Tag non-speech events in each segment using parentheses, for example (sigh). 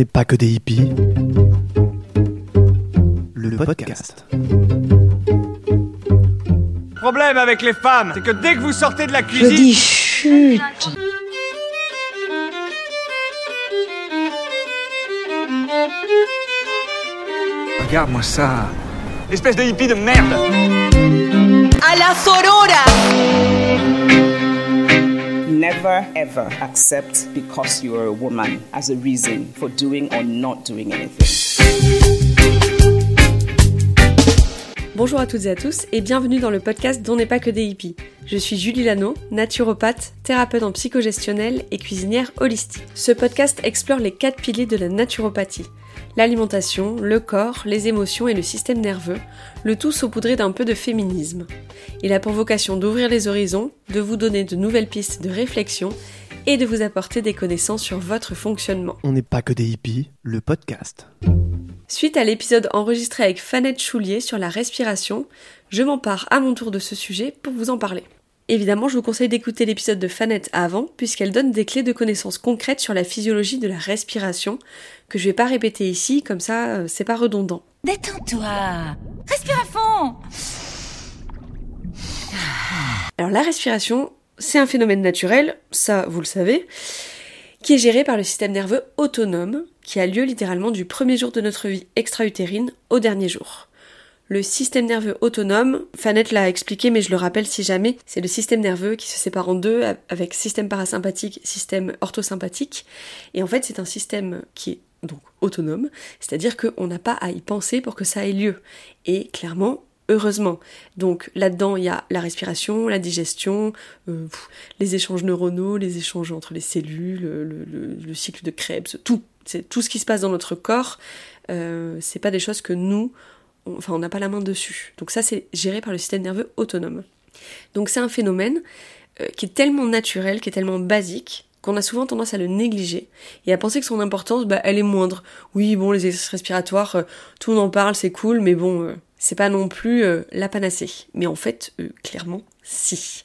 n'est pas que des hippies. Le podcast. Problème avec les femmes, c'est que dès que vous sortez de la Je cuisine, dis chut. regarde-moi ça. Espèce de hippie de merde. À la sorora. Never ever accept because you are a woman as a reason for doing or not doing anything. Bonjour à toutes et à tous et bienvenue dans le podcast dont n'est pas que des hippies. Je suis Julie Lano, naturopathe, thérapeute en psychogestionnel et cuisinière holistique. Ce podcast explore les quatre piliers de la naturopathie. L'alimentation, le corps, les émotions et le système nerveux, le tout saupoudré d'un peu de féminisme. Il a pour vocation d'ouvrir les horizons, de vous donner de nouvelles pistes de réflexion et de vous apporter des connaissances sur votre fonctionnement. On n'est pas que des hippies. Le podcast. Suite à l'épisode enregistré avec Fanette Choulier sur la respiration, je m'empare à mon tour de ce sujet pour vous en parler. Évidemment, je vous conseille d'écouter l'épisode de Fanette avant, puisqu'elle donne des clés de connaissances concrètes sur la physiologie de la respiration, que je vais pas répéter ici, comme ça, euh, c'est pas redondant. Détends-toi. Respire à fond. Alors la respiration, c'est un phénomène naturel, ça vous le savez, qui est géré par le système nerveux autonome, qui a lieu littéralement du premier jour de notre vie extra-utérine au dernier jour. Le système nerveux autonome, Fanette l'a expliqué, mais je le rappelle si jamais, c'est le système nerveux qui se sépare en deux avec système parasympathique, système orthosympathique. Et en fait, c'est un système qui est donc autonome, c'est-à-dire qu'on n'a pas à y penser pour que ça ait lieu. Et clairement, heureusement. Donc là-dedans, il y a la respiration, la digestion, euh, les échanges neuronaux, les échanges entre les cellules, le, le- le cycle de Krebs, tout. C'est tout ce qui se passe dans notre corps. Euh, c'est pas des choses que nous, enfin, on n'a pas la main dessus. Donc ça, c'est géré par le système nerveux autonome. Donc c'est un phénomène euh, qui est tellement naturel, qui est tellement basique qu'on a souvent tendance à le négliger et à penser que son importance, bah, elle est moindre. Oui, bon, les exercices respiratoires, euh, tout le monde en parle, c'est cool, mais bon, euh, c'est pas non plus la panacée. Mais en fait, clairement, si.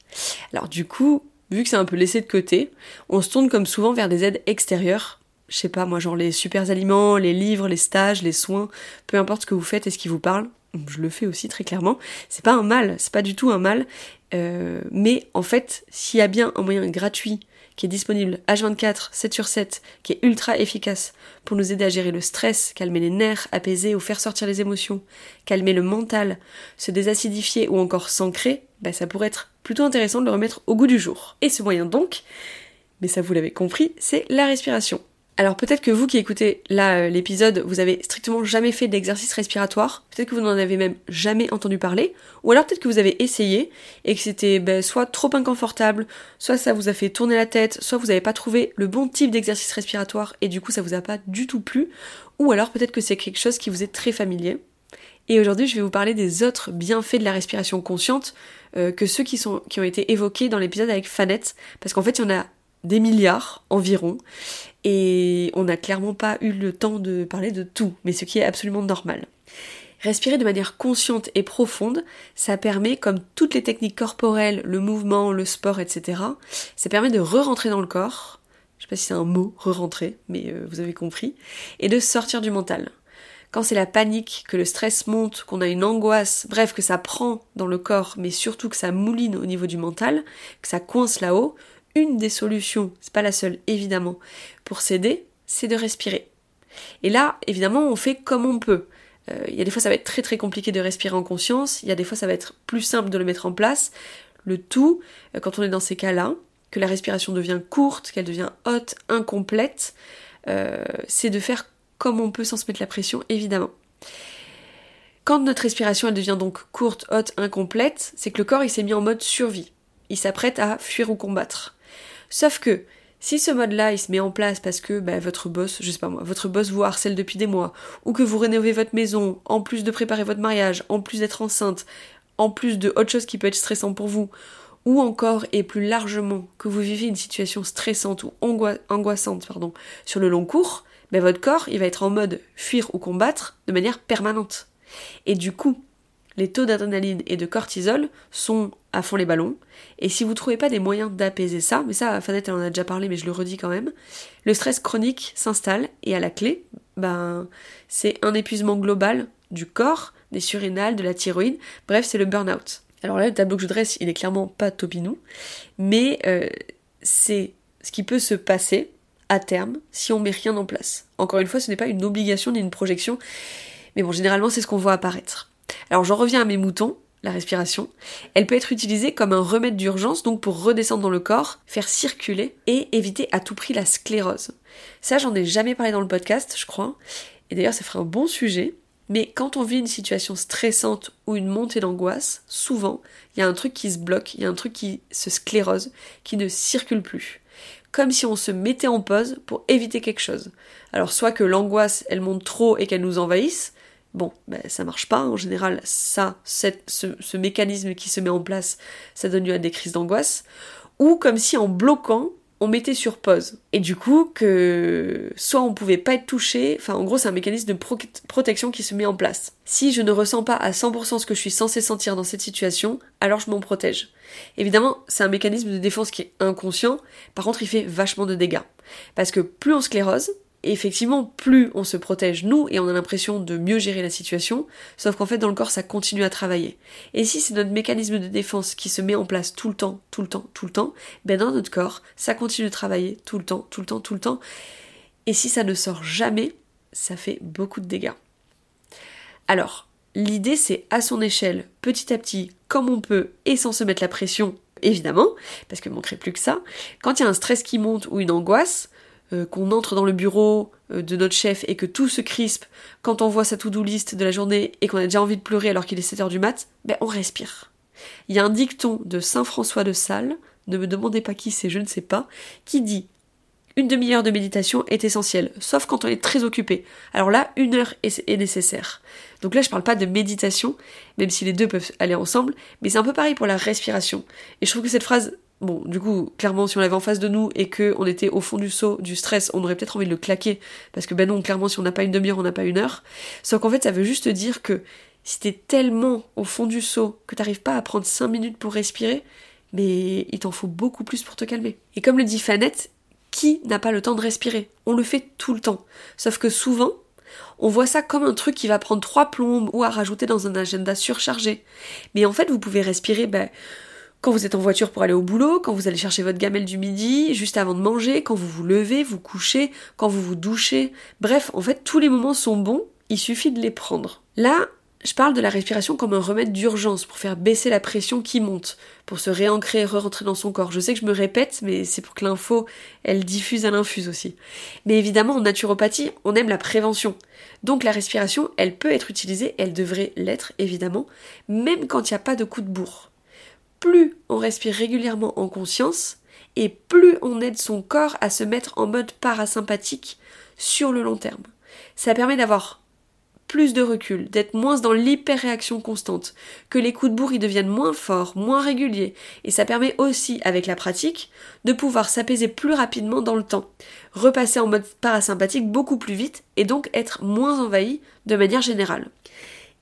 Alors du coup, vu que c'est un peu laissé de côté, on se tourne comme souvent vers des aides extérieures. Je sais pas, moi, genre les super aliments, les livres, les stages, les soins, peu importe ce que vous faites et ce qui vous parle. Je le fais aussi très clairement. C'est pas un mal, c'est pas du tout un mal. Euh, mais en fait, s'il y a bien un moyen gratuit qui est disponible H24, 7 sur 7, qui est ultra efficace pour nous aider à gérer le stress, calmer les nerfs, apaiser ou faire sortir les émotions, calmer le mental, se désacidifier ou encore s'ancrer, bah ça pourrait être plutôt intéressant de le remettre au goût du jour. Et ce moyen donc, mais ça vous l'avez compris, c'est la respiration. Alors peut-être que vous qui écoutez là euh, l'épisode, vous avez strictement jamais fait d'exercice respiratoire, peut-être que vous n'en avez même jamais entendu parler, ou alors peut-être que vous avez essayé et que c'était ben, soit trop inconfortable, soit ça vous a fait tourner la tête, soit vous n'avez pas trouvé le bon type d'exercice respiratoire et du coup ça vous a pas du tout plu, ou alors peut-être que c'est quelque chose qui vous est très familier. Et aujourd'hui, je vais vous parler des autres bienfaits de la respiration consciente euh, que ceux qui, sont, qui ont été évoqués dans l'épisode avec Fanette, parce qu'en fait, il y en a des milliards environ, et on n'a clairement pas eu le temps de parler de tout, mais ce qui est absolument normal. Respirer de manière consciente et profonde, ça permet, comme toutes les techniques corporelles, le mouvement, le sport, etc., ça permet de re-rentrer dans le corps, je sais pas si c'est un mot, re-rentrer, mais euh, vous avez compris, et de sortir du mental. Quand c'est la panique, que le stress monte, qu'on a une angoisse, bref, que ça prend dans le corps, mais surtout que ça mouline au niveau du mental, que ça coince là-haut, une des solutions, c'est pas la seule évidemment, pour s'aider, c'est de respirer. Et là, évidemment, on fait comme on peut. Euh, Il y a des fois, ça va être très très compliqué de respirer en conscience. Il y a des fois, ça va être plus simple de le mettre en place. Le tout, euh, quand on est dans ces cas-là, que la respiration devient courte, qu'elle devient haute, incomplète, euh, c'est de faire comme on peut sans se mettre la pression, évidemment. Quand notre respiration elle devient donc courte, haute, incomplète, c'est que le corps il s'est mis en mode survie. Il s'apprête à fuir ou combattre. Sauf que si ce mode-là il se met en place parce que bah, votre boss, je sais pas moi, votre boss vous harcèle depuis des mois, ou que vous rénovez votre maison, en plus de préparer votre mariage, en plus d'être enceinte, en plus de autre chose qui peut être stressant pour vous, ou encore et plus largement que vous vivez une situation stressante ou angoi- angoissante sur le long cours, ben votre corps il va être en mode fuir ou combattre de manière permanente. Et du coup, les taux d'adrénaline et de cortisol sont à fond les ballons. Et si vous trouvez pas des moyens d'apaiser ça, mais ça, Fanette, elle en a déjà parlé, mais je le redis quand même, le stress chronique s'installe et à la clé, ben, c'est un épuisement global du corps, des surrénales, de la thyroïde, bref, c'est le burn-out. Alors là, le tableau que je dresse, il est clairement pas topinou, mais euh, c'est ce qui peut se passer à terme si on met rien en place. Encore une fois, ce n'est pas une obligation ni une projection, mais bon, généralement, c'est ce qu'on voit apparaître. Alors j'en reviens à mes moutons, la respiration. Elle peut être utilisée comme un remède d'urgence, donc pour redescendre dans le corps, faire circuler et éviter à tout prix la sclérose. Ça, j'en ai jamais parlé dans le podcast, je crois. Et d'ailleurs, ça ferait un bon sujet. Mais quand on vit une situation stressante ou une montée d'angoisse, souvent, il y a un truc qui se bloque, il y a un truc qui se sclérose, qui ne circule plus. Comme si on se mettait en pause pour éviter quelque chose. Alors soit que l'angoisse, elle monte trop et qu'elle nous envahisse, bon, ben, ça marche pas. En général, ça, ce, mécanisme qui se met en place, ça donne lieu à des crises d'angoisse. Ou comme si en bloquant, on mettait sur pause. Et du coup, que soit on pouvait pas être touché, enfin en gros c'est un mécanisme de pro protection qui se met en place. Si je ne ressens pas à 100% ce que je suis censé sentir dans cette situation, alors je m'en protège. Évidemment, c'est un mécanisme de défense qui est inconscient, par contre il fait vachement de dégâts. Parce que plus on sclérose, et effectivement, plus on se protège nous et on a l'impression de mieux gérer la situation, sauf qu'en fait dans le corps ça continue à travailler. Et si c'est notre mécanisme de défense qui se met en place tout le temps, tout le temps, tout le temps, ben dans notre corps ça continue de travailler tout le temps, tout le temps, tout le temps. Et si ça ne sort jamais, ça fait beaucoup de dégâts. Alors, l'idée c'est à son échelle, petit à petit, comme on peut, et sans se mettre la pression, évidemment, parce qu'il ne manquerait plus que ça, quand il y a un stress qui monte ou une angoisse, euh, qu'on entre dans le bureau euh, de notre chef et que tout se crispe quand on voit sa to-do list de la journée et qu'on a déjà envie de pleurer alors qu'il est 7h du mat, ben on respire. Il y a un dicton de Saint François de Sales, ne me demandez pas qui c'est, je ne sais pas, qui dit une demi-heure de méditation est essentielle, sauf quand on est très occupé. Alors là, une heure est, nécessaire. Donc là, je parle pas de méditation, même si les deux peuvent aller ensemble, mais c'est un peu pareil pour la respiration. Et je trouve que cette phrase Bon, du coup, clairement, si on l'avait en face de nous et qu'on était au fond du saut du stress, on aurait peut-être envie de le claquer. Parce que ben non, clairement, si on n'a pas une demi-heure, on n'a pas une heure. Sauf qu'en fait, ça veut juste dire que si t'es tellement au fond du saut que t'arrives pas à prendre 5 minutes pour respirer, mais il t'en faut beaucoup plus pour te calmer. Et comme le dit Fanette, qui n'a pas le temps de respirer? On le fait tout le temps. Sauf que souvent, on voit ça comme un truc qui va prendre trois plombes ou à rajouter dans un agenda surchargé. Mais en fait, vous pouvez respirer, ben, quand vous êtes en voiture pour aller au boulot, quand vous allez chercher votre gamelle du midi, juste avant de manger, quand vous vous levez, vous couchez, quand vous vous douchez. Bref, en fait, tous les moments sont bons, il suffit de les prendre. Là, je parle de la respiration comme un remède d'urgence pour faire baisser la pression qui monte, pour se réancrer, re-rentrer dans son corps. Je sais que je me répète, mais c'est pour que l'info, elle diffuse à l'infuse aussi. Mais évidemment, en naturopathie, on aime la prévention. Donc la respiration, elle peut être utilisée, elle devrait l'être, évidemment, même quand il n'y a pas de coup de bourre plus on respire régulièrement en conscience, et plus on aide son corps à se mettre en mode parasympathique sur le long terme. Ça permet d'avoir plus de recul, d'être moins dans l'hyperréaction constante, que les coups de bourre y deviennent moins forts, moins réguliers, et ça permet aussi, avec la pratique, de pouvoir s'apaiser plus rapidement dans le temps, repasser en mode parasympathique beaucoup plus vite, et donc être moins envahi de manière générale.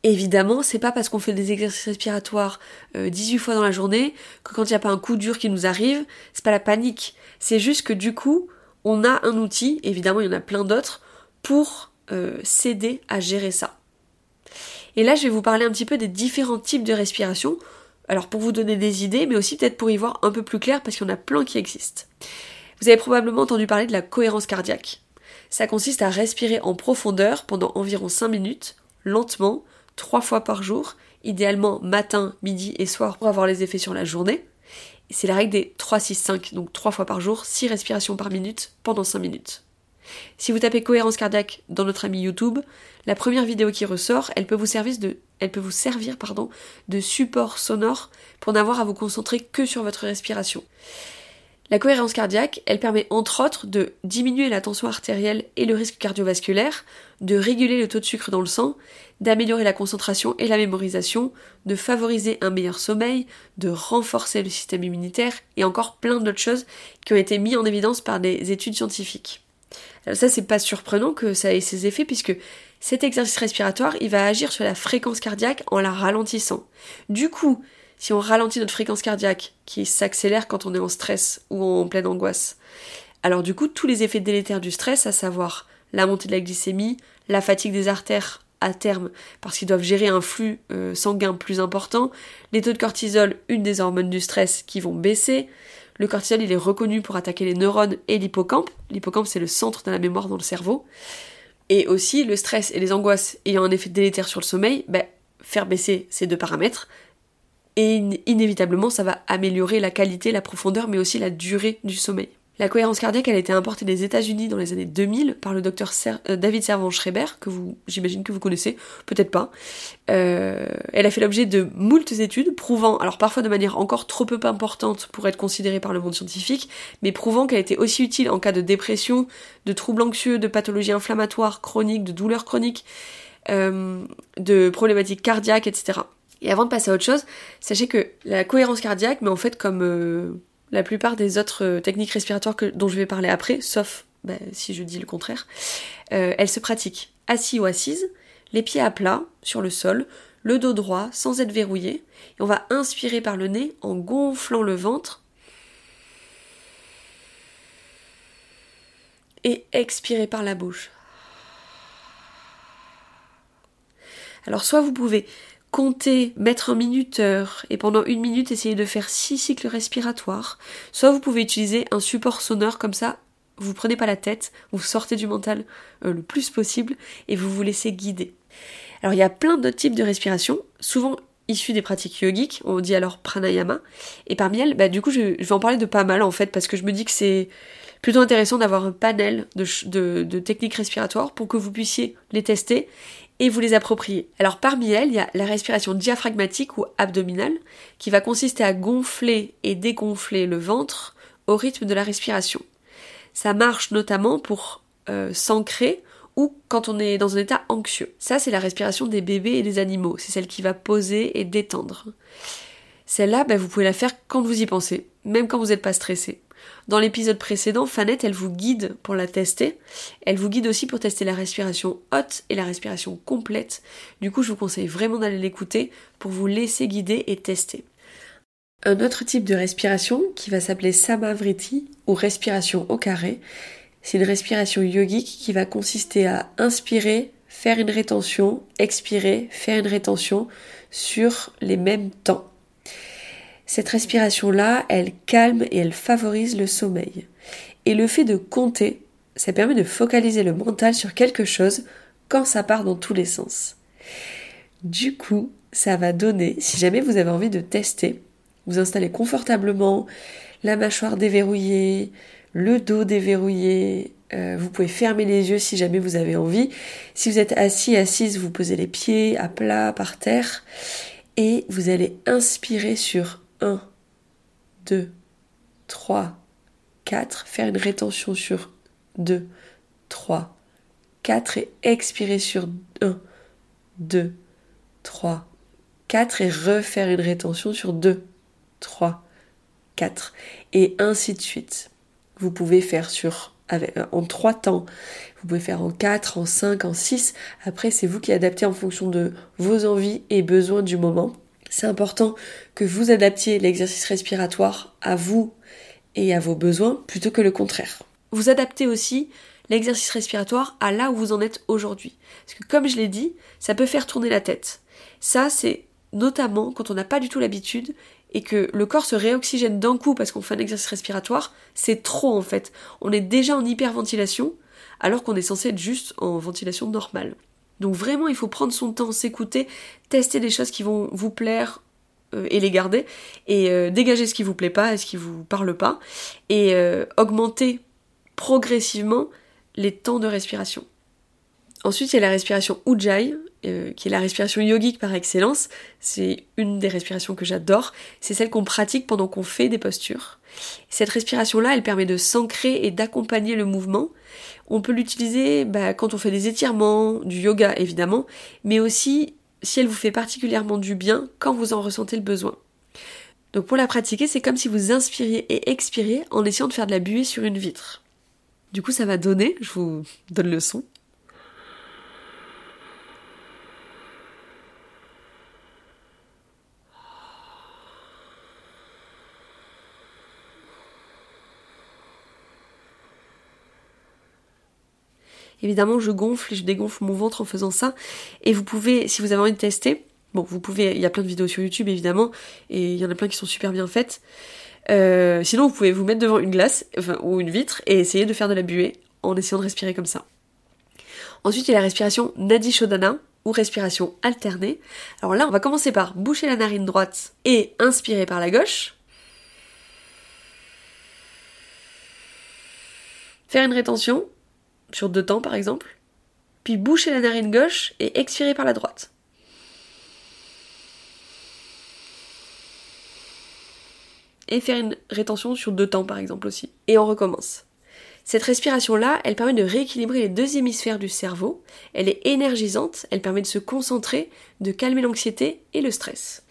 Évidemment, c'est pas parce qu'on fait des exercices respiratoires 18 euh, fois dans la journée que quand il n'y a pas un coup dur qui nous arrive, c'est pas la panique. C'est juste que du coup, on a un outil, évidemment il y en a plein d'autres, pour euh, s'aider à gérer ça. Et là, je vais vous parler un petit peu des différents types de respiration. Alors pour vous donner des idées, mais aussi peut-être pour y voir un peu plus clair parce qu'il y en a plein qui existent. Vous avez probablement entendu parler de la cohérence cardiaque. Ça consiste à respirer en profondeur pendant environ 5 minutes, lentement, trois fois par jour, idéalement matin, midi et soir pour avoir les effets sur la journée. C'est la règle des 3-6-5, donc trois fois par jour, 6 respirations par minute pendant 5 minutes. Si vous tapez cohérence cardiaque dans notre ami YouTube, la première vidéo qui ressort, elle peut vous servir de, support sonore pour n'avoir à vous concentrer que sur votre respiration. La cohérence cardiaque, elle permet entre autres de diminuer la tension artérielle et le risque cardiovasculaire, de réguler le taux de sucre dans le sang, d'améliorer la concentration et la mémorisation, de favoriser un meilleur sommeil, de renforcer le système immunitaire et encore plein d'autres choses qui ont été mises en évidence par des études scientifiques. Alors ça c'est pas surprenant que ça ait ses effets puisque cet exercice respiratoire il va agir sur la fréquence cardiaque en la ralentissant. Du coup, si on ralentit notre fréquence cardiaque, qui s'accélère quand on est en stress ou en pleine angoisse. Alors du coup, tous les effets délétères du stress, à savoir la montée de la glycémie, la fatigue des artères à terme, parce qu'ils doivent gérer un flux euh, sanguin plus important, les taux de cortisol, une des hormones du stress, qui vont baisser. Le cortisol, il est reconnu pour attaquer les neurones et l'hippocampe. L'hippocampe, c'est le centre de la mémoire dans le cerveau. Et aussi, le stress et les angoisses ayant un effet délétère sur le sommeil, ben, faire baisser ces deux paramètres. Et inévitablement, ça va améliorer la qualité, la profondeur, mais aussi la durée du sommeil. La cohérence cardiaque, elle a été importée des États-Unis dans les années 2000 par le docteur euh, David Servan-Schreiber, que vous, j'imagine que vous connaissez, peut-être pas. Euh, elle a fait l'objet de moultes études prouvant, alors parfois de manière encore trop peu importante pour être considérée par le monde scientifique, mais prouvant qu'elle était aussi utile en cas de dépression, de troubles anxieux, de pathologies inflammatoires chroniques, de douleurs chroniques, euh, de problématiques cardiaques, etc. Et avant de passer à autre chose, sachez que la cohérence cardiaque, mais en fait comme la plupart des autres euh, techniques respiratoires dont je vais parler après, sauf bah, si je dis le contraire, euh, elles se pratiquent assis ou assises, les pieds à plat sur le sol, le dos droit sans être verrouillé, et on va inspirer par le nez en gonflant le ventre et expirer par la bouche. Alors soit vous pouvez compter, mettre un minuteur et pendant une minute essayer de faire six cycles respiratoires. Soit vous pouvez utiliser un support sonore comme ça, vous prenez pas la tête, vous sortez du mental euh, le plus possible et vous vous laissez guider. Alors il y a plein d'autres types de respiration, souvent issus des pratiques yogiques, on dit alors pranayama, et parmi elles, bah, du coup je, vais en parler de pas mal en fait parce que je me dis que c'est plutôt intéressant d'avoir un panel de techniques respiratoires pour que vous puissiez les tester et vous les approprier. Alors parmi elles, il y a la respiration diaphragmatique ou abdominale qui va consister à gonfler et dégonfler le ventre au rythme de la respiration. Ça marche notamment pour euh, s'ancrer ou quand on est dans un état anxieux. Ça, c'est la respiration des bébés et des animaux. C'est celle qui va poser et détendre. Celle-là, ben, vous pouvez la faire quand vous y pensez, même quand vous n'êtes pas stressé. Dans l'épisode précédent, Fanette, elle vous guide pour la tester. Elle vous guide aussi pour tester la respiration haute et la respiration complète. Du coup, je vous conseille vraiment d'aller l'écouter pour vous laisser guider et tester. Un autre type de respiration qui va s'appeler Samavriti ou respiration au carré, c'est une respiration yogique qui va consister à inspirer, faire une rétention, expirer, faire une rétention sur les mêmes temps. Cette respiration-là, elle calme et elle favorise le sommeil. Et le fait de compter, ça permet de focaliser le mental sur quelque chose quand ça part dans tous les sens. Du coup, ça va donner, si jamais vous avez envie de tester, vous installez confortablement, la mâchoire déverrouillée, le dos déverrouillé, euh, vous pouvez fermer les yeux si jamais vous avez envie. Si vous êtes assis, assise, vous posez les pieds à plat par terre et vous allez inspirer sur 1, 2, 3, 4. Faire une rétention sur 2, 3, 4 et expirer sur 1, 2, 3, 4 et refaire une rétention sur 2, 3, 4 et ainsi de suite. Vous pouvez faire sur euh, en 3 temps. Vous pouvez faire en 4, en 5, en 6. Après, c'est vous qui adaptez en fonction de vos envies et besoins du moment c'est important que vous adaptiez l'exercice respiratoire à vous et à vos besoins plutôt que le contraire. Vous adaptez aussi l'exercice respiratoire à là où vous en êtes aujourd'hui. Parce que comme je l'ai dit, ça peut faire tourner la tête. Ça, c'est notamment quand on n'a pas du tout l'habitude et que le corps se réoxygène d'un coup parce qu'on fait un exercice respiratoire, c'est trop en fait. On est déjà en hyperventilation alors qu'on est censé être juste en ventilation normale. Donc vraiment, il faut prendre son temps, s'écouter, tester des choses qui vont vous plaire euh, et les garder, et euh, dégager ce qui vous plaît pas et ce qui vous parle pas, et euh, augmenter progressivement les temps de respiration. Ensuite, il y a la respiration Ujjayi, qui est la respiration yogique par excellence. C'est une des respirations que j'adore. C'est celle qu'on pratique pendant qu'on fait des postures. Cette respiration-là, elle permet de s'ancrer et d'accompagner le mouvement. On peut l'utiliser bah, quand on fait des étirements, du yoga évidemment, mais aussi si elle vous fait particulièrement du bien quand vous en ressentez le besoin. Donc pour la pratiquer, c'est comme si vous inspiriez et expiriez en essayant de faire de la buée sur une vitre. Du coup, ça va donner, je vous donne le son. Évidemment, je gonfle et je dégonfle mon ventre en faisant ça. Et vous pouvez, si vous avez envie de tester, bon, vous pouvez, il y a plein de vidéos sur YouTube évidemment, et il y en a plein qui sont super bien faites. Euh, sinon, vous pouvez vous mettre devant une glace ou une vitre et essayer de faire de la buée en essayant de respirer comme ça. Ensuite, il y a la respiration Nadi Shodhana ou respiration alternée. Alors là, on va commencer par boucher la narine droite et inspirer par la gauche. Faire une rétention sur deux temps par exemple. Puis boucher la narine gauche et expirer par la droite. Et faire une rétention sur deux temps par exemple aussi. Et on recommence. Cette respiration-là, elle permet de rééquilibrer les deux hémisphères du cerveau, elle est énergisante, elle permet de se concentrer, de calmer l'anxiété et le stress.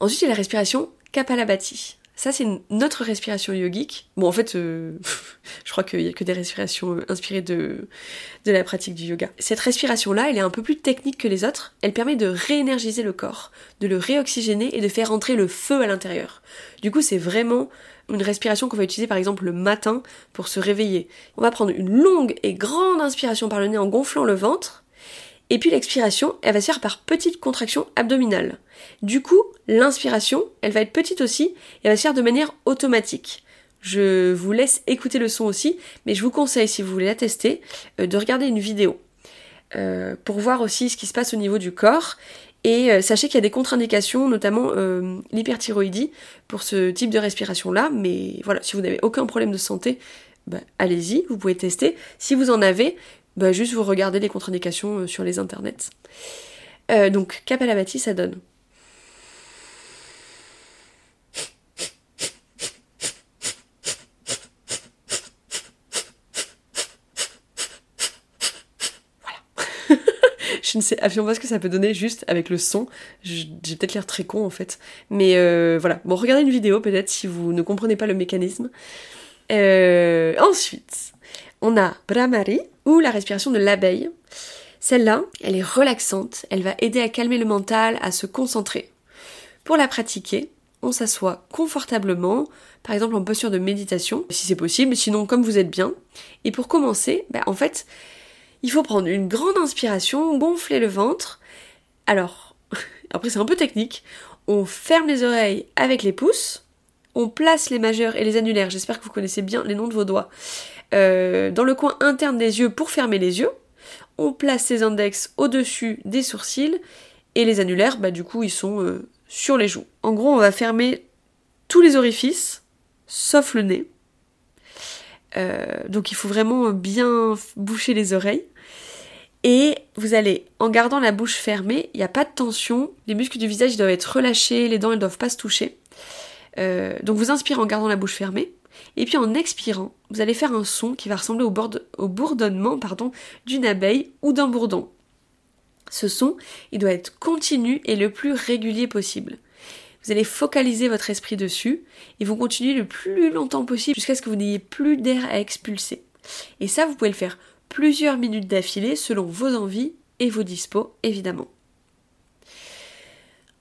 Ensuite, il y a la respiration Kapalabhati. Ça, c'est notre respiration yogique. Bon, en fait, euh, (laughs) je crois qu'il n'y a que des respirations euh, inspirées de, de la pratique du yoga. Cette respiration-là, elle est un peu plus technique que les autres. Elle permet de réénergiser le corps, de le réoxygéner et de faire entrer le feu à l'intérieur. Du coup, c'est vraiment une respiration qu'on va utiliser par exemple le matin pour se réveiller. On va prendre une longue et grande inspiration par le nez en gonflant le ventre. Et puis l'expiration, elle va se faire par petites contractions abdominales. Du coup, l'inspiration, elle va être petite aussi et elle va se faire de manière automatique. Je vous laisse écouter le son aussi, mais je vous conseille, si vous voulez la tester, euh, de regarder une vidéo euh, pour voir aussi ce qui se passe au niveau du corps. Et euh, sachez qu'il y a des contre-indications, notamment l'hyperthyroïdie, pour ce type de respiration-là. Mais voilà, si vous n'avez aucun problème de santé, bah, allez-y, vous pouvez tester. Si vous en avez, bah, juste vous regardez les contre-indications sur les internets. donc, Kapalabhati, ça donne (laughs) je ne sais absolument pas ce que ça peut donner juste avec le son. J'ai peut-être l'air très con en fait. Mais euh, voilà. Bon, regardez une vidéo peut-être si vous ne comprenez pas le mécanisme. Euh, ensuite, on a Brahmari ou la respiration de l'abeille. Celle-là, elle est relaxante, elle va aider à calmer le mental, à se concentrer. Pour la pratiquer, on s'assoit confortablement, par exemple en posture de méditation, si c'est possible, sinon comme vous êtes bien. Et pour commencer, bah, en fait, il faut prendre une grande inspiration, gonfler le ventre. Alors, (laughs) après c'est un peu technique, on ferme les oreilles avec les pouces, on place les majeurs et les annulaires, j'espère que vous connaissez bien les noms de vos doigts, euh, dans le coin interne des yeux pour fermer les yeux. On place les index au-dessus des sourcils et les annulaires, bah du coup ils sont euh, sur les joues. En gros, on va fermer tous les orifices, sauf le nez. Euh, donc il faut vraiment bien boucher les oreilles. Et vous allez, en gardant la bouche fermée, il n'y a pas de tension, les muscles du visage doivent être relâchés, les dents ne doivent pas se toucher. Donc vous inspirez en gardant la bouche fermée, et puis en expirant, vous allez faire un son qui va ressembler au, bourdonnement d'une abeille ou d'un bourdon. Ce son, il doit être continu et le plus régulier possible. Vous allez focaliser votre esprit dessus et vous continuez le plus longtemps possible jusqu'à ce que vous n'ayez plus d'air à expulser. Et ça, vous pouvez le faire plusieurs minutes d'affilée selon vos envies et vos dispos évidemment.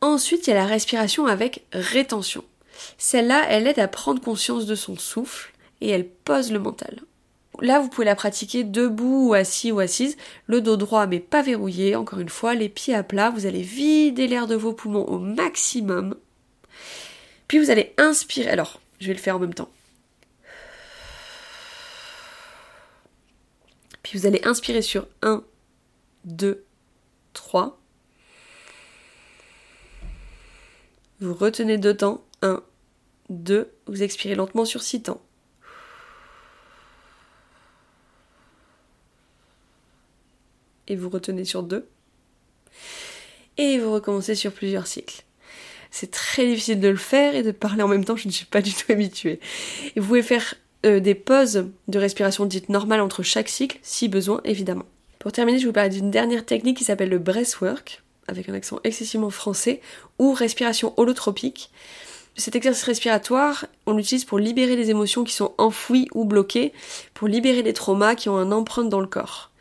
Ensuite, il y a la respiration avec rétention. Celle-là, elle aide à prendre conscience de son souffle et elle pose le mental. Là, vous pouvez la pratiquer debout ou assis ou assise, le dos droit mais pas verrouillé, encore une fois, les pieds à plat, vous allez vider l'air de vos poumons au maximum. Puis vous allez inspirer, alors, je vais le faire en même temps. Puis vous allez inspirer sur 1, 2, 3. Vous retenez deux temps. 1, 2. Vous expirez lentement sur 6 temps. Et vous retenez sur 2. Et vous recommencez sur plusieurs cycles. C'est très difficile de le faire et de parler en même temps, je ne suis pas du tout habituée. Et vous pouvez faire euh, des pauses de respiration dites normales entre chaque cycle, si besoin évidemment. Pour terminer, je vous parler d'une dernière technique qui s'appelle le breathwork, avec un accent excessivement français, ou respiration holotropique. Cet exercice respiratoire, on l'utilise pour libérer les émotions qui sont enfouies ou bloquées, pour libérer les traumas qui ont un empreinte dans le corps.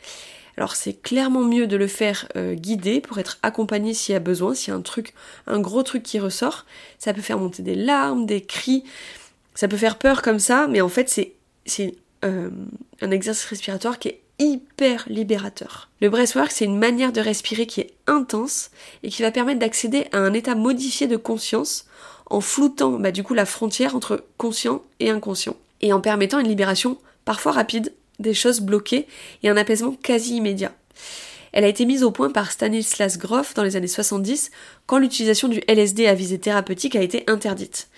Alors c'est clairement mieux de le faire euh, guidé pour être accompagné s'il y a besoin, s'il y a un truc, un gros truc qui ressort. Ça peut faire monter des larmes, des cris, ça peut faire peur comme ça, mais en fait c'est c'est euh, un exercice respiratoire qui est hyper libérateur. Le breathwork, c'est une manière de respirer qui est intense et qui va permettre d'accéder à un état modifié de conscience en floutant bah, du coup la frontière entre conscient et inconscient et en permettant une libération parfois rapide des choses bloquées et un apaisement quasi immédiat. Elle a été mise au point par Stanislas Grof dans les années 70 quand l'utilisation du LSD à visée thérapeutique a été interdite.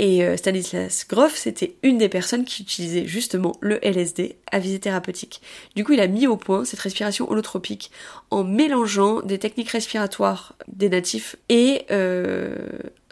Et euh, Stanislas Grof, c'était une des personnes qui utilisait justement le LSD à visée thérapeutique. Du coup, il a mis au point cette respiration holotropique en mélangeant des techniques respiratoires des natifs et euh,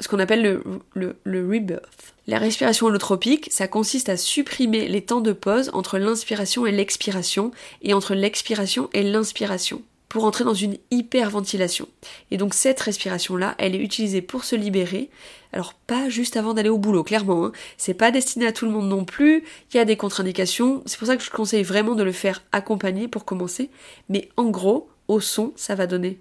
ce qu'on appelle le, le, le rebirth. La respiration holotropique, ça consiste à supprimer les temps de pause entre l'inspiration et l'expiration et entre l'expiration et l'inspiration pour entrer dans une hyperventilation. Et donc cette respiration-là, elle est utilisée pour se libérer. Alors pas juste avant d'aller au boulot, clairement. Hein. C'est pas destiné à tout le monde non plus. Il y a des contre-indications. C'est pour ça que je conseille vraiment de le faire accompagner pour commencer. Mais en gros, au son, ça va donner.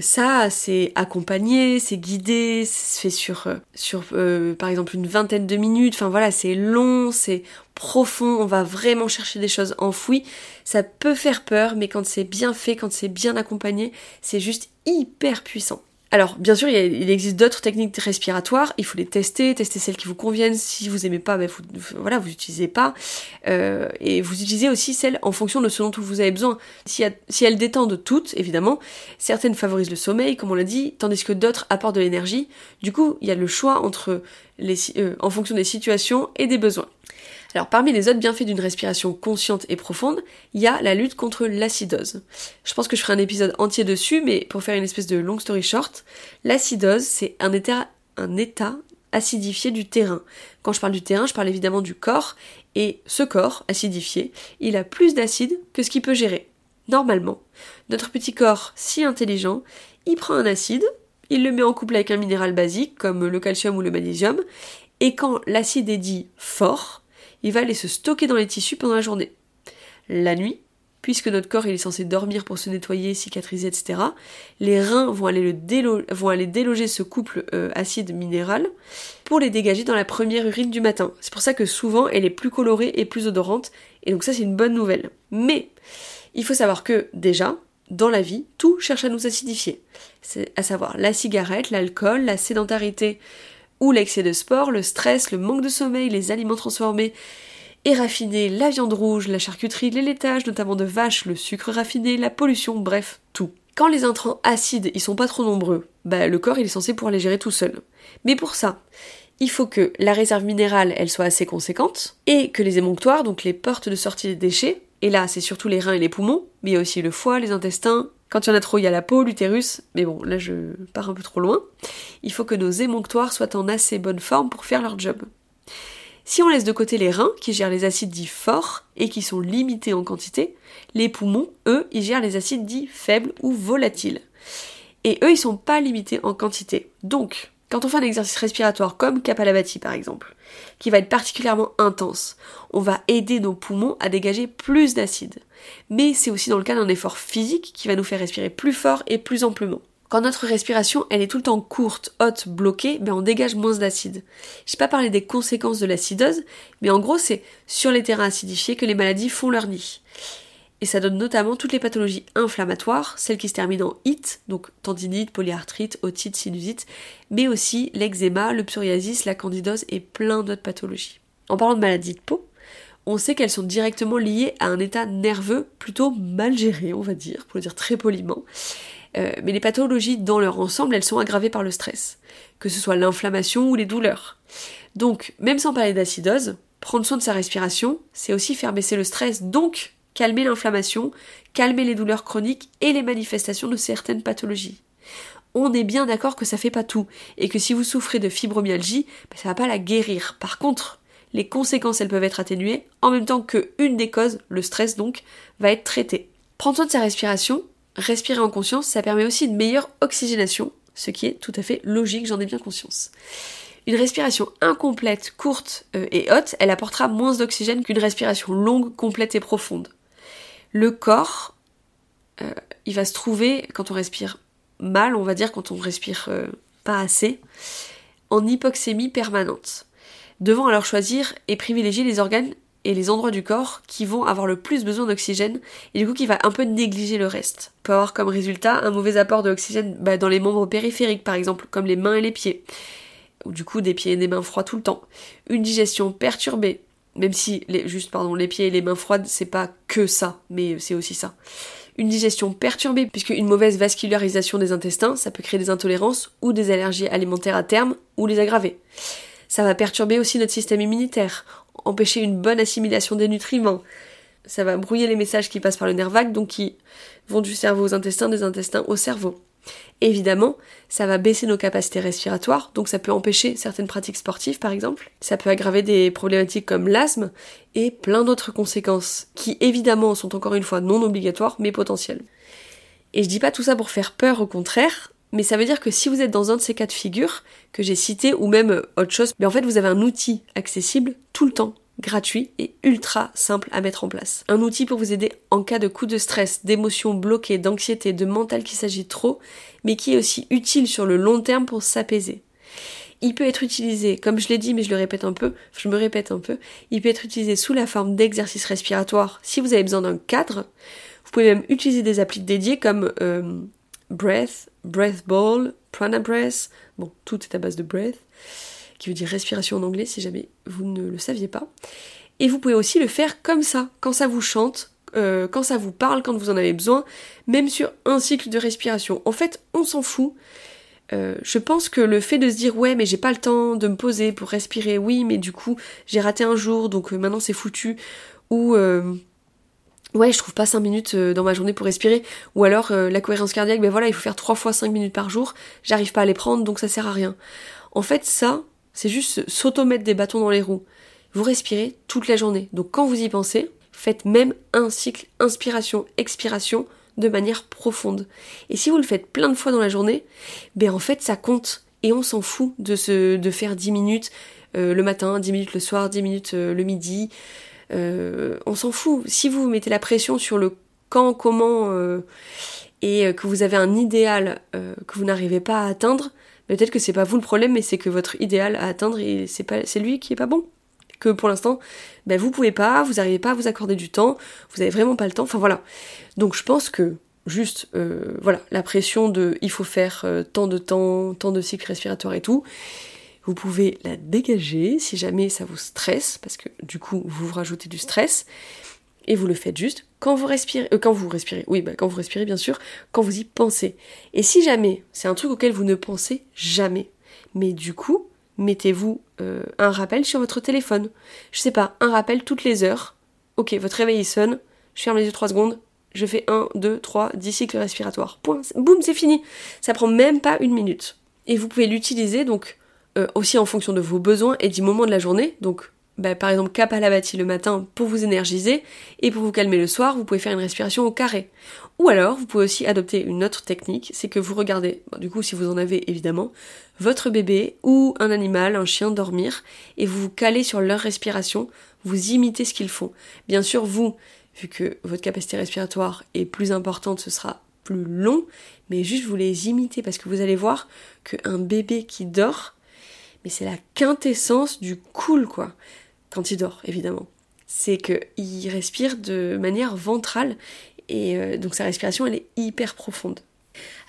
Ça, c'est accompagné, c'est guidé, c'est fait sur, euh, sur euh, par exemple une vingtaine de minutes. Enfin voilà, c'est long, c'est profond, on va vraiment chercher des choses enfouies. Ça peut faire peur, mais quand c'est bien fait, quand c'est bien accompagné, c'est juste hyper puissant. Alors, bien sûr, il, existe d'autres techniques respiratoires. Il faut les tester, tester celles qui vous conviennent. Si vous aimez pas, ben vous, voilà, vous utilisez pas. Euh, et vous utilisez aussi celles en fonction de ce dont vous avez besoin. Si, si elles détendent toutes, évidemment, certaines favorisent le sommeil, comme on l'a dit, tandis que d'autres apportent de l'énergie. Du coup, il y a le choix entre euh, en fonction des situations et des besoins. Alors parmi les autres bienfaits d'une respiration consciente et profonde, il y a la lutte contre l'acidose. Je pense que je ferai un épisode entier dessus, mais pour faire une espèce de long story short, l'acidose c'est un état acidifié du terrain. Quand je parle du terrain, je parle évidemment du corps, et ce corps acidifié, il a plus d'acide que ce qu'il peut gérer. Normalement, notre petit corps si intelligent, il prend un acide, il le met en couple avec un minéral basique comme le calcium ou le magnésium, et quand l'acide est dit fort, il va aller se stocker dans les tissus pendant la journée. La nuit, puisque notre corps est censé dormir pour se nettoyer, cicatriser, etc., les reins vont aller, vont aller déloger ce couple euh, acide-minéral pour les dégager dans la première urine du matin. C'est pour ça que souvent elle est plus colorée et plus odorante, et donc ça c'est une bonne nouvelle. Mais il faut savoir que déjà, dans la vie, tout cherche à nous acidifier. C'est à savoir la cigarette, l'alcool, la sédentarité, ou l'excès de sport, le stress, le manque de sommeil, les aliments transformés et raffinés, la viande rouge, la charcuterie, les laitages, notamment de vaches, le sucre raffiné, la pollution, bref, tout. Quand les intrants acides, ils sont pas trop nombreux, bah le corps il est censé pouvoir les gérer tout seul. Mais pour ça, il faut que la réserve minérale elle soit assez conséquente et que les émonctoires, donc les portes de sortie des déchets, et là c'est surtout les reins et les poumons, mais il y a aussi le foie, les intestins, quand il y en a trop, il y a la peau, l'utérus, mais bon, là je pars un peu trop loin. Il faut que nos émonctoires soient en assez bonne forme pour faire leur job. Si on laisse de côté les reins, qui gèrent les acides dits forts et qui sont limités en quantité, les poumons, eux, ils gèrent les acides dits faibles ou volatiles. Et eux, ils sont pas limités en quantité. Donc, quand on fait un exercice respiratoire comme Kapalabhati par exemple, qui va être particulièrement intense, on va aider nos poumons à dégager plus d'acide. Mais c'est aussi dans le cas d'un effort physique qui va nous faire respirer plus fort et plus amplement. Quand notre respiration elle est tout le temps courte, haute, bloquée, ben on dégage moins d'acide. Je n'ai pas parlé des conséquences de l'acidose, mais en gros c'est sur les terrains acidifiés que les maladies font leur nid et ça donne notamment toutes les pathologies inflammatoires, celles qui se terminent en it, donc tendinite, polyarthrite, otite, sinusite, mais aussi l'eczéma, le psoriasis, la candidose et plein d'autres pathologies. En parlant de maladies de peau, on sait qu'elles sont directement liées à un état nerveux plutôt mal géré, on va dire, pour le dire très poliment. Euh, mais les pathologies dans leur ensemble, elles sont aggravées par le stress, que ce soit l'inflammation ou les douleurs. Donc, même sans parler d'acidose, prendre soin de sa respiration, c'est aussi faire baisser le stress, donc calmer l'inflammation, calmer les douleurs chroniques et les manifestations de certaines pathologies. On est bien d'accord que ça fait pas tout, et que si vous souffrez de fibromyalgie, ben, ça va pas la guérir. Par contre, les conséquences elles peuvent être atténuées, en même temps que une des causes, le stress donc, va être traitée. Prendre soin de sa respiration, respirer en conscience, ça permet aussi une meilleure oxygénation, ce qui est tout à fait logique, j'en ai bien conscience. Une respiration incomplète, courte euh, et haute, elle apportera moins d'oxygène qu'une respiration longue, complète et profonde le corps, euh, il va se trouver, quand on respire mal, on va dire, quand on respire euh, pas assez, en hypoxémie permanente, devant alors choisir et privilégier les organes et les endroits du corps qui vont avoir le plus besoin d'oxygène et du coup qui va un peu négliger le reste. Peut avoir comme résultat un mauvais apport d'oxygène bah, dans les membres périphériques par exemple, comme les mains et les pieds, ou du coup des pieds et des mains froids tout le temps. Une digestion perturbée, même si les, juste pardon les pieds et les mains froides c'est pas que ça, mais c'est aussi ça. Une digestion perturbée, puisque une mauvaise vascularisation des intestins, ça peut créer des intolérances ou des allergies alimentaires à terme, ou les aggraver. Ça va perturber aussi notre système immunitaire, empêcher une bonne assimilation des nutriments. Ça va brouiller les messages qui passent par le nerf vague, donc qui vont du cerveau aux intestins, des intestins au cerveau. Évidemment, ça va baisser nos capacités respiratoires, donc ça peut empêcher certaines pratiques sportives par exemple. Ça peut aggraver des problématiques comme l'asthme et plein d'autres conséquences, qui évidemment sont encore une fois non obligatoires mais potentielles. Et je dis pas tout ça pour faire peur, au contraire, mais ça veut dire que si vous êtes dans un de ces cas de figure que j'ai cités ou même autre chose, mais en fait vous avez un outil accessible tout le temps, gratuit et ultra simple à mettre en place. Un outil pour vous aider en cas de coup de stress, d'émotions bloquées, d'anxiété, de mental qui s'agit trop, mais qui est aussi utile sur le long terme pour s'apaiser. Il peut être utilisé, comme je l'ai dit, mais je le répète un peu, je me répète un peu, il peut être utilisé sous la forme d'exercices respiratoires si vous avez besoin d'un cadre. Vous pouvez même utiliser des applis dédiées comme euh, Breath, Breath Ball, Prana Breath, bon, tout est à base de breath, qui veut dire respiration en anglais si jamais vous ne le saviez pas. Et vous pouvez aussi le faire comme ça, quand ça vous chante, euh, quand ça vous parle, quand vous en avez besoin, même sur un cycle de respiration. En fait, on s'en fout. Euh, je pense que le fait de se dire ouais mais j'ai pas le temps de me poser pour respirer, oui mais du coup j'ai raté un jour donc euh, maintenant c'est foutu, ou ouais je trouve pas 5 minutes dans ma journée pour respirer, ou alors la cohérence cardiaque, ben voilà il faut faire 3 fois 5 minutes par jour, j'arrive pas à les prendre donc ça sert à rien. En fait ça c'est juste s'automettre des bâtons dans les roues. Vous respirez toute la journée. Donc quand vous y pensez, faites même un cycle inspiration-expiration de manière profonde. Et si vous le faites plein de fois dans la journée, ben en fait ça compte. Et on s'en fout de, faire 10 minutes euh, le matin, 10 minutes le soir, 10 minutes euh, le midi. Euh, on s'en fout. Si vous mettez la pression sur le quand, comment, et que vous avez un idéal que vous n'arrivez pas à atteindre, Peut-être que c'est pas vous le problème, mais c'est que votre idéal à atteindre, c'est c'est lui qui est pas bon. Que pour l'instant, ben vous pouvez pas, vous n'arrivez pas à vous accorder du temps, vous avez vraiment pas le temps. Enfin voilà. Donc je pense que juste, euh, voilà, la pression de, il faut faire euh, tant de temps, tant de cycles respiratoires et tout. Vous pouvez la dégager si jamais ça vous stresse, parce que du coup vous vous rajoutez du stress et vous le faites juste quand vous respirez, euh, quand vous respirez, oui, bah, quand vous respirez bien sûr, quand vous y pensez. Et si jamais, c'est un truc auquel vous ne pensez jamais, mais du coup, mettez-vous euh, un rappel sur votre téléphone. Je sais pas, un rappel toutes les heures. Ok, votre réveil sonne, je ferme les yeux 3 secondes, je fais 1, 2, 3, 10 cycles respiratoires. Point, boum, c'est fini. Ça prend même pas une minute. Et vous pouvez l'utiliser donc euh, aussi en fonction de vos besoins et du moment de la journée. Donc bah, par exemple Kapalabhati le matin pour vous énergiser et pour vous calmer le soir, vous pouvez faire une respiration au carré. Ou alors, vous pouvez aussi adopter une autre technique, c'est que vous regardez, du coup si vous en avez évidemment, votre bébé ou un animal, un chien dormir, et vous vous calez sur leur respiration, vous imitez ce qu'ils font. Bien sûr, vous, vu que votre capacité respiratoire est plus importante, ce sera plus long, mais juste vous les imitez parce que vous allez voir qu'un bébé qui dort, mais c'est la quintessence du cool quoi quand il dort, évidemment. C'est qu'il respire de manière ventrale et euh, donc sa respiration elle est hyper profonde.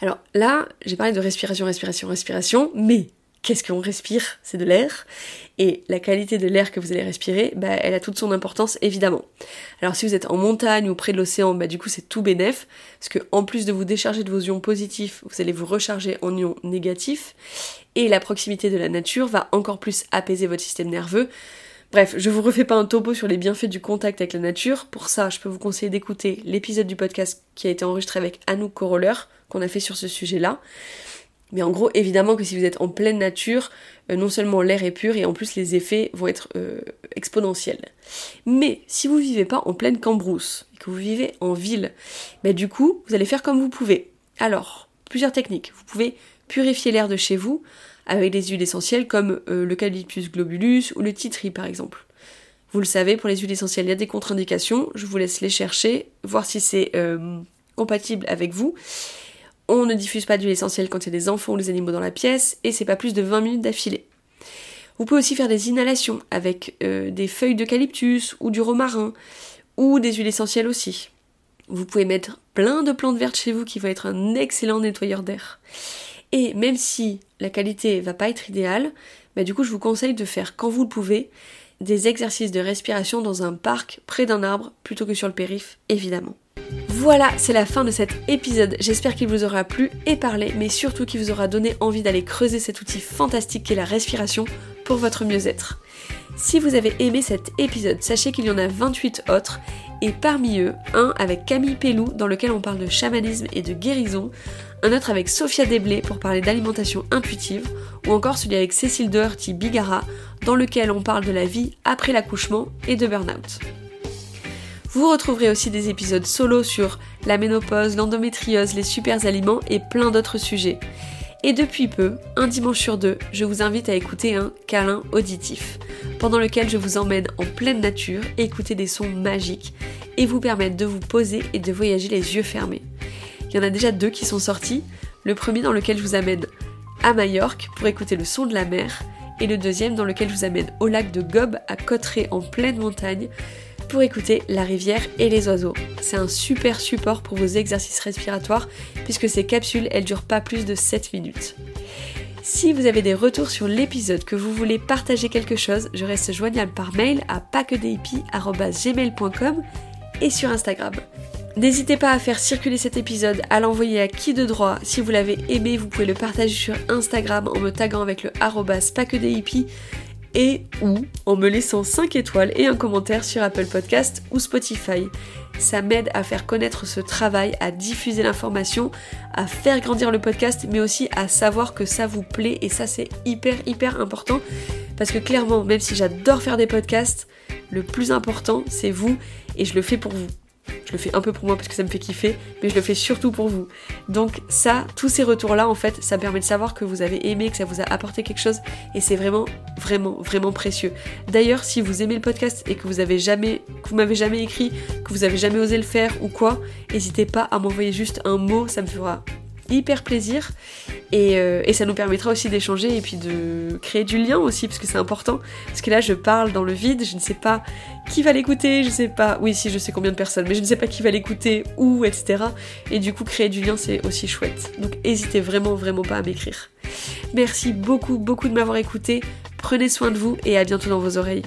Alors là, j'ai parlé de respiration, respiration, respiration, mais qu'est-ce qu'on respire? C'est de l'air. Et la qualité de l'air que vous allez respirer, bah, elle a toute son importance, évidemment. Alors si vous êtes en montagne ou près de l'océan, bah, du coup c'est tout bénef, parce que en plus de vous décharger de vos ions positifs, vous allez vous recharger en ions négatifs, et la proximité de la nature va encore plus apaiser votre système nerveux, Bref, je vous refais pas un topo sur les bienfaits du contact avec la nature. Pour ça, je peux vous conseiller d'écouter l'épisode du podcast qui a été enregistré avec Anouk Coroller, qu'on a fait sur ce sujet-là. Mais en gros, évidemment que si vous êtes en pleine nature, euh, non seulement l'air est pur et en plus les effets vont être euh, exponentiels. Mais si vous vivez pas en pleine cambrousse et que vous vivez en ville, bah du coup, vous allez faire comme vous pouvez. Alors, plusieurs techniques. Vous pouvez purifier l'air de chez vous avec des huiles essentielles comme euh, le Calyptus globulus ou le tree par exemple. Vous le savez, pour les huiles essentielles, il y a des contre-indications. Je vous laisse les chercher, voir si c'est euh, compatible avec vous. On ne diffuse pas d'huile essentielle quand il y a des enfants ou des animaux dans la pièce, et c'est pas plus de 20 minutes d'affilée. Vous pouvez aussi faire des inhalations avec euh, des feuilles d'eucalyptus ou du romarin ou des huiles essentielles aussi. Vous pouvez mettre plein de plantes vertes chez vous qui vont être un excellent nettoyeur d'air. Et même si la qualité va pas être idéale, bah du coup je vous conseille de faire quand vous le pouvez des exercices de respiration dans un parc près d'un arbre plutôt que sur le périph, évidemment. Voilà, c'est la fin de cet épisode. J'espère qu'il vous aura plu et parlé, mais surtout qu'il vous aura donné envie d'aller creuser cet outil fantastique qu'est la respiration pour votre mieux-être. Si vous avez aimé cet épisode, sachez qu'il y en a 28 autres, et parmi eux, un avec Camille Pellou dans lequel on parle de chamanisme et de guérison, un autre avec Sophia Desblés pour parler d'alimentation intuitive, ou encore celui avec Cécile Doherty Bigara dans lequel on parle de la vie après l'accouchement et de burn-out. Vous retrouverez aussi des épisodes solo sur la ménopause, l'endométriose, les super aliments et plein d'autres sujets. Et depuis peu, un dimanche sur deux, je vous invite à écouter un câlin auditif, pendant lequel je vous emmène en pleine nature, écouter des sons magiques et vous permettre de vous poser et de voyager les yeux fermés. Il y en a déjà deux qui sont sortis, le premier dans lequel je vous amène à Majorque pour écouter le son de la mer, et le deuxième dans lequel je vous amène au lac de Gob à Cotteret en pleine montagne pour écouter la rivière et les oiseaux. C'est un super support pour vos exercices respiratoires puisque ces capsules, elles durent pas plus de 7 minutes. Si vous avez des retours sur l'épisode, que vous voulez partager quelque chose, je reste joignable par mail à paquedip.gmail.com et sur Instagram. N'hésitez pas à faire circuler cet épisode, à l'envoyer à qui de droit. Si vous l'avez aimé, vous pouvez le partager sur Instagram en me taguant avec le arrobas et ou en me laissant 5 étoiles et un commentaire sur Apple Podcast ou Spotify. Ça m'aide à faire connaître ce travail, à diffuser l'information, à faire grandir le podcast, mais aussi à savoir que ça vous plaît et ça c'est hyper hyper important parce que clairement, même si j'adore faire des podcasts, le plus important c'est vous et je le fais pour vous. Je le fais un peu pour moi parce que ça me fait kiffer, mais je le fais surtout pour vous. Donc ça, tous ces retours-là, en fait, ça permet de savoir que vous avez aimé, que ça vous a apporté quelque chose, et c'est vraiment, vraiment, vraiment précieux. D'ailleurs, si vous aimez le podcast et que vous avez jamais, que vous m'avez jamais écrit, que vous avez jamais osé le faire ou quoi, n'hésitez pas à m'envoyer juste un mot, ça me fera hyper plaisir. Euh, et, ça nous permettra aussi d'échanger et puis de créer du lien aussi parce que c'est important. Parce que là je parle dans le vide je ne sais pas qui va l'écouter je sais pas oui si je sais combien de personnes mais je ne sais pas qui va l'écouter où etc et du coup créer du lien c'est aussi chouette. Donc n'hésitez vraiment vraiment pas à m'écrire. Merci beaucoup beaucoup de m'avoir écouté. Prenez soin de vous et à bientôt dans vos oreilles